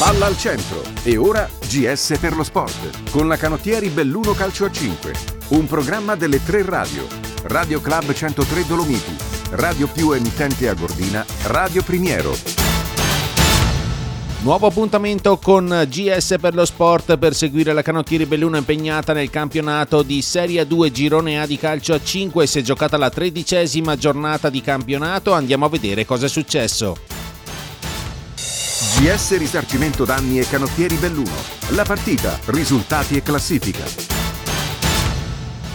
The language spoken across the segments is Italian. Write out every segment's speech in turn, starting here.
Palla al centro e ora GS per lo sport con la canottieri Belluno Calcio a 5. Un programma delle tre radio. Radio Club 103 Dolomiti, Radio più emittente a Gordina, Radio Primiero. Nuovo appuntamento con GS per lo sport per seguire la canottieri Belluno impegnata nel campionato di Serie 2 Girone A di calcio a 5. Si è giocata la tredicesima giornata di campionato. Andiamo a vedere cosa è successo. GS Risarcimento Danni e Canottieri Belluno. La partita, risultati e classifica.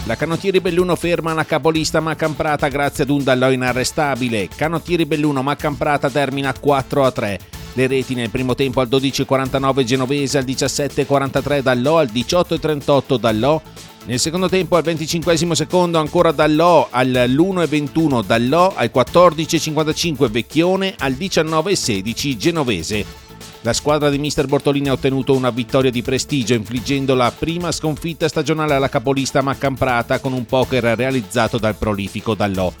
La Canottieri Belluno ferma la capolista Macamprata grazie ad un Dallò inarrestabile. Canottieri Belluno Macamprata termina 4 a 3. Le reti nel primo tempo al 12.49 Genovese, al 17.43 Dallò, al 18.38 Dallò. Nel secondo tempo al 25 secondo ancora Dallò, all'1.21 Dallò, al 14.55 Vecchione, al 19.16 Genovese. La squadra di Mister Bortolini ha ottenuto una vittoria di prestigio infliggendo la prima sconfitta stagionale alla capolista Maccamprata con un poker realizzato dal prolifico Dallò.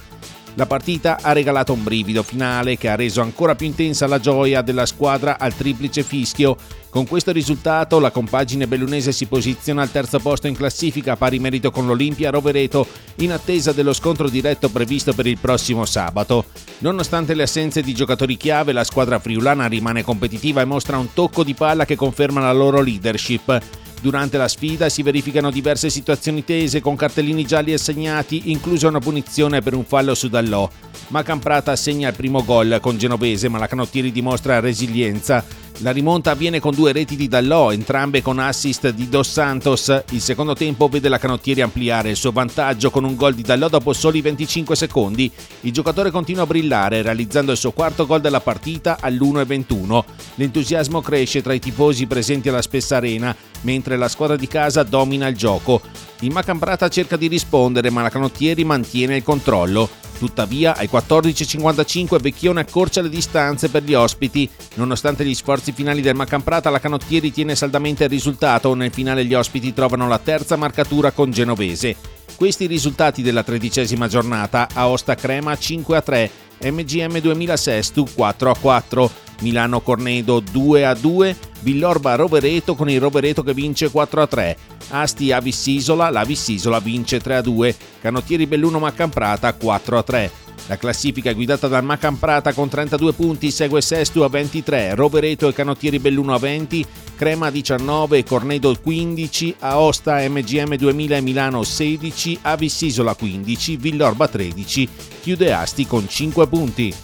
La partita ha regalato un brivido finale che ha reso ancora più intensa la gioia della squadra al triplice fischio. Con questo risultato la compagine bellunese si posiziona al terzo posto in classifica a pari merito con l'Olimpia Rovereto in attesa dello scontro diretto previsto per il prossimo sabato. Nonostante le assenze di giocatori chiave, la squadra friulana rimane competitiva e mostra un tocco di palla che conferma la loro leadership. Durante la sfida si verificano diverse situazioni tese con cartellini gialli assegnati, inclusa una punizione per un fallo su Dallò. Ma Camprata segna il primo gol con Genovese, ma la Canottieri dimostra resilienza. La rimonta avviene con due reti di Dallò, entrambe con assist di Dos Santos. Il secondo tempo vede la Canottieri ampliare il suo vantaggio con un gol di Dallò dopo soli 25 secondi. Il giocatore continua a brillare, realizzando il suo quarto gol della partita all'1-21. L'entusiasmo cresce tra i tifosi presenti alla Spessa Arena, mentre la squadra di casa domina il gioco. Il Macambrata cerca di rispondere, ma la Canottieri mantiene il controllo. Tuttavia, ai 14.55 Vecchione accorcia le distanze per gli ospiti. Nonostante gli sforzi finali del Macamprata, la Canottieri tiene saldamente il risultato. Nel finale gli ospiti trovano la terza marcatura con Genovese. Questi i risultati della tredicesima giornata. Aosta Crema 5 a 3, MGM 2000 Sestu 4 a 4, Milano Cornedo 2 a 2, Villorba Rovereto con il Rovereto che vince 4 a 3, Asti a Vissisola, la Vissisola vince 3 a 2, Canottieri Belluno Maccamprata 4 a 3. La classifica è guidata dal Macamprata con 32 punti, segue Sestu a 23, Rovereto e Canottieri Belluno a 20, Crema a 19, Cornedo 15, Aosta MGM 2000 e Milano 16, Avissisola 15, Villorba 13, chiude Asti con 5 punti.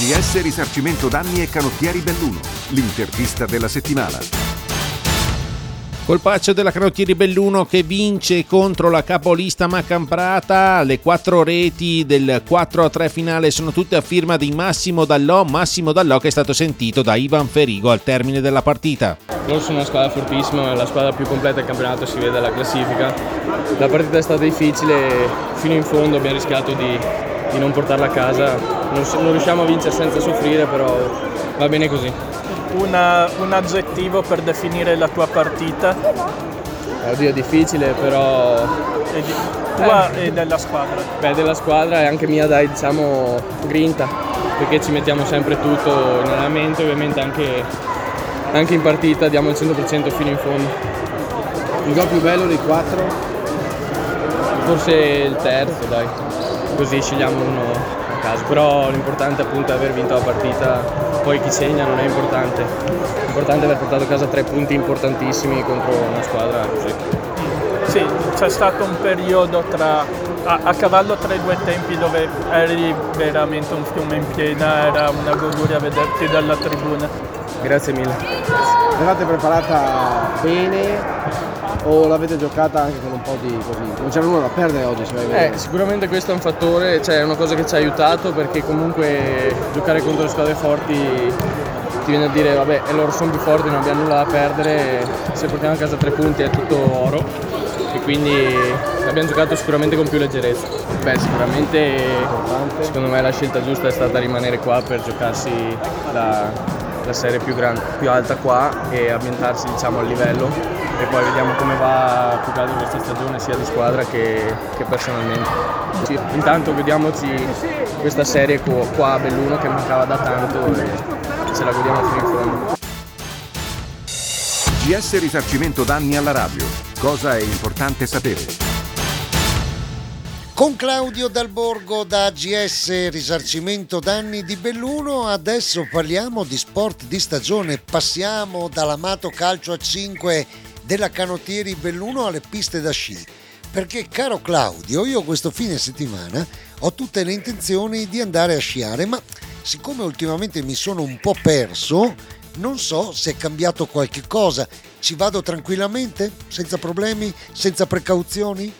GS Risarcimento Danni e Canottieri Belluno. L'intervista della settimana. Colpaccio della Canottieri Belluno che vince contro la capolista Macamprata. Le quattro reti del 4-3 finale sono tutte a firma di Massimo Dallò. Massimo Dallò che è stato sentito da Ivan Ferigo al termine della partita. Loro sono una squadra fortissima, la squadra più completa del campionato si vede alla classifica. La partita è stata difficile, fino in fondo abbiamo rischiato di, di non portarla a casa. Non, non riusciamo a vincere senza soffrire, però va bene così. Una, un aggettivo per definire la tua partita Eh, Oddio, è difficile, però e di- tua e della squadra. beh, della squadra e anche mia dai, diciamo, grinta, perché ci mettiamo sempre tutto in allenamento, ovviamente anche, anche in partita diamo il 100% fino in fondo. Il gol più bello dei quattro? Forse il terzo, dai, così scegliamo uno a caso, però l'importante appunto è aver vinto la partita, poi chi segna non è importante, l'importante è aver portato a casa tre punti importantissimi contro una squadra così. Sì, c'è stato un periodo tra, a, a cavallo tra i due tempi dove eri veramente un fiume in piena, era una goduria vederti dalla tribuna. Grazie mille. L'avete preparata bene o l'avete giocata anche con un po' di così? Non c'era nulla da perdere oggi, se vai a Eh, sicuramente questo è un fattore, cioè è una cosa che ci ha aiutato perché comunque giocare contro le squadre forti ti viene a dire vabbè e loro sono più forti, non abbiamo nulla da perdere, se portiamo a casa tre punti è tutto oro e quindi abbiamo giocato sicuramente con più leggerezza. Beh sicuramente secondo me la scelta giusta è stata rimanere qua per giocarsi la, la serie più, gran- più alta qua e ambientarsi diciamo al livello e poi vediamo come va più che questa stagione sia di squadra che, che personalmente. Intanto godiamoci questa serie qua a Belluno che mancava da tanto e ce la godiamo fino in fondo. GS Risarcimento Danni alla radio. Cosa è importante sapere? Con Claudio Dalborgo da GS Risarcimento Danni di Belluno, adesso parliamo di sport di stagione, passiamo dall'amato calcio a 5 della Canottieri Belluno alle piste da sci. Perché caro Claudio, io questo fine settimana ho tutte le intenzioni di andare a sciare, ma siccome ultimamente mi sono un po' perso, non so se è cambiato qualche cosa. Ci vado tranquillamente, senza problemi, senza precauzioni?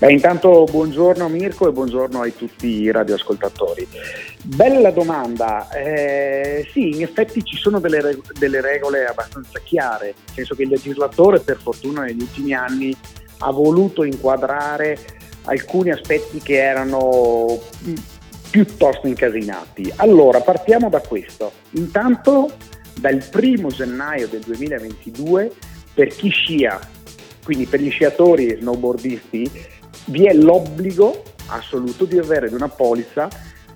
Beh, intanto buongiorno Mirko e buongiorno a tutti i radioascoltatori. Bella domanda, eh, sì, in effetti ci sono delle, reg- delle, regole abbastanza chiare, nel senso che il legislatore per fortuna negli ultimi anni ha voluto inquadrare alcuni aspetti che erano piuttosto incasinati. Allora, partiamo da questo. Intanto dal primo gennaio del 2022 per chi scia, quindi per gli sciatori e snowboardisti, vi è l'obbligo assoluto di avere una polizza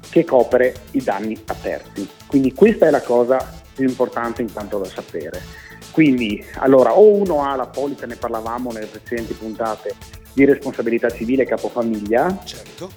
che copre i danni a terzi. Quindi questa è la cosa più importante intanto da sapere. Quindi, allora, o uno ha la polizza, ne parlavamo nelle precedenti puntate, di responsabilità civile capofamiglia. Certo.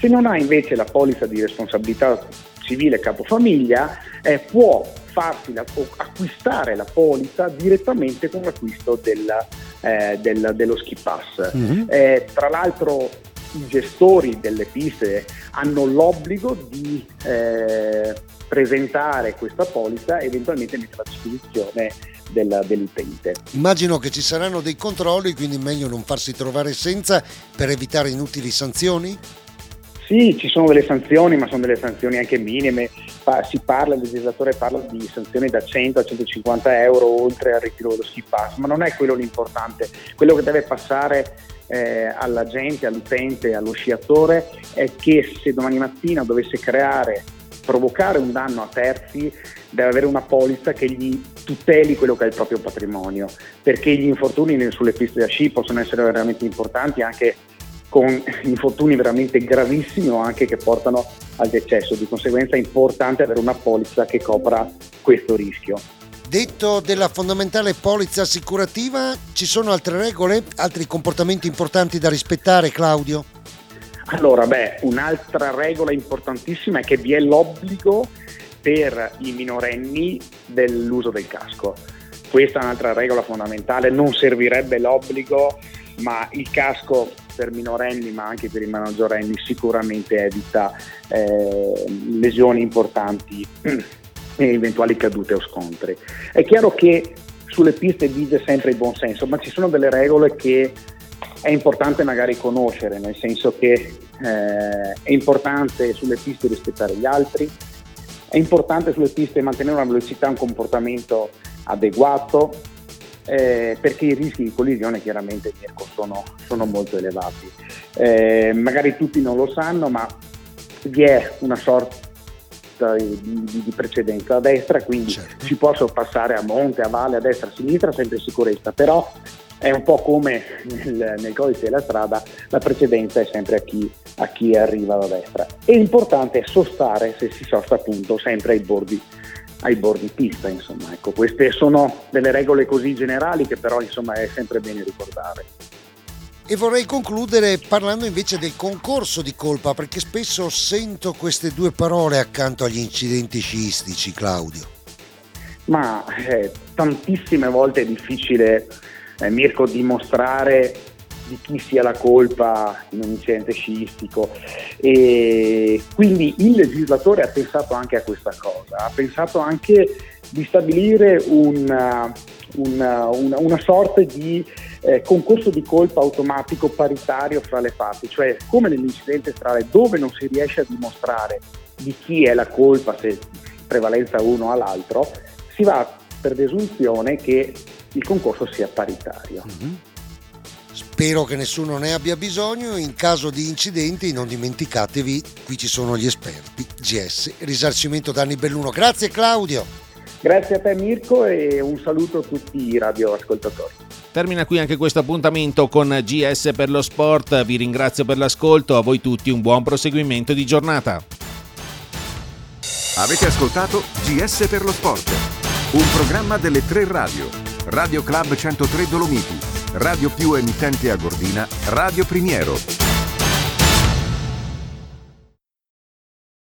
Se non ha invece la polizza di responsabilità civile capofamiglia, eh, può farsi la, acquistare la polizza direttamente con l'acquisto della eh, del, dello ski pass. Mm-hmm. Eh, tra l'altro i gestori delle piste hanno l'obbligo di eh, presentare questa polizza e eventualmente metterla a disposizione del, dell'utente. Immagino che ci saranno dei controlli, quindi meglio non farsi trovare senza per evitare inutili sanzioni? Sì, ci sono delle sanzioni, ma sono delle sanzioni anche minime. Si parla, il legislatore parla di sanzioni da 100 a 150 euro oltre al ritiro dello ski pass, ma non è quello l'importante. Quello che deve passare eh, alla gente, all'utente, allo sciatore è che se domani mattina dovesse creare, provocare un danno a terzi, deve avere una polizza che gli tuteli quello che è il proprio patrimonio, perché gli infortuni sulle piste da sci possono essere veramente importanti anche con infortuni veramente gravissimi o anche che portano al decesso. Di conseguenza è importante avere una polizza che copra questo rischio. Detto della fondamentale polizza assicurativa, ci sono altre regole, altri comportamenti importanti da rispettare, Claudio? Allora, beh, un'altra regola importantissima è che vi è l'obbligo per i minorenni dell'uso del casco. Questa è un'altra regola fondamentale, non servirebbe l'obbligo, ma il casco per minorenni ma anche per i maggiorenni sicuramente evita eh, lesioni importanti e eventuali cadute o scontri. È chiaro che sulle piste vige sempre il buon senso, ma ci sono delle regole che è importante magari conoscere, nel senso che eh, è importante sulle piste rispettare gli altri, è importante sulle piste mantenere una velocità, un comportamento adeguato, eh, perché i rischi di collisione chiaramente Mirko sono, sono molto elevati. Eh, magari tutti non lo sanno, ma vi è una sorta di, di, precedenza a destra, quindi certo. si può passare a monte, a valle, a destra, a sinistra, sempre in sicurezza, però è un po' come nel, nel, codice della strada, la precedenza è sempre a chi, a chi arriva da destra. E l'importante è sostare, se si sosta appunto, sempre ai bordi ai bordi pista. Insomma. Ecco, queste sono delle regole così generali che però insomma, è sempre bene ricordare. E vorrei concludere parlando invece del concorso di colpa, perché spesso sento queste due parole accanto agli incidenti sciistici, Claudio. Ma eh, tantissime volte è difficile, eh, Mirko, dimostrare di chi sia la colpa in un incidente sciistico e quindi il legislatore ha pensato anche a questa cosa, ha pensato anche di stabilire una, una, una, una sorta di eh, concorso di colpa automatico paritario fra le parti, cioè come nell'incidente stradale dove non si riesce a dimostrare di chi è la colpa se prevalenza uno all'altro, si va per desunzione che il concorso sia paritario. Mm-hmm. Spero che nessuno ne abbia bisogno, in caso di incidenti non dimenticatevi, qui ci sono gli esperti, GS, risarcimento danni Belluno. Grazie Claudio. Grazie a te Mirko e un saluto a tutti i radioascoltatori. Termina qui anche questo appuntamento con GS per lo sport, vi ringrazio per l'ascolto, a voi tutti un buon proseguimento di giornata. Avete ascoltato GS per lo sport, un programma delle tre radio. Radio Club 103 Dolomiti, Radio più emittente a Gordina, Radio Primiero.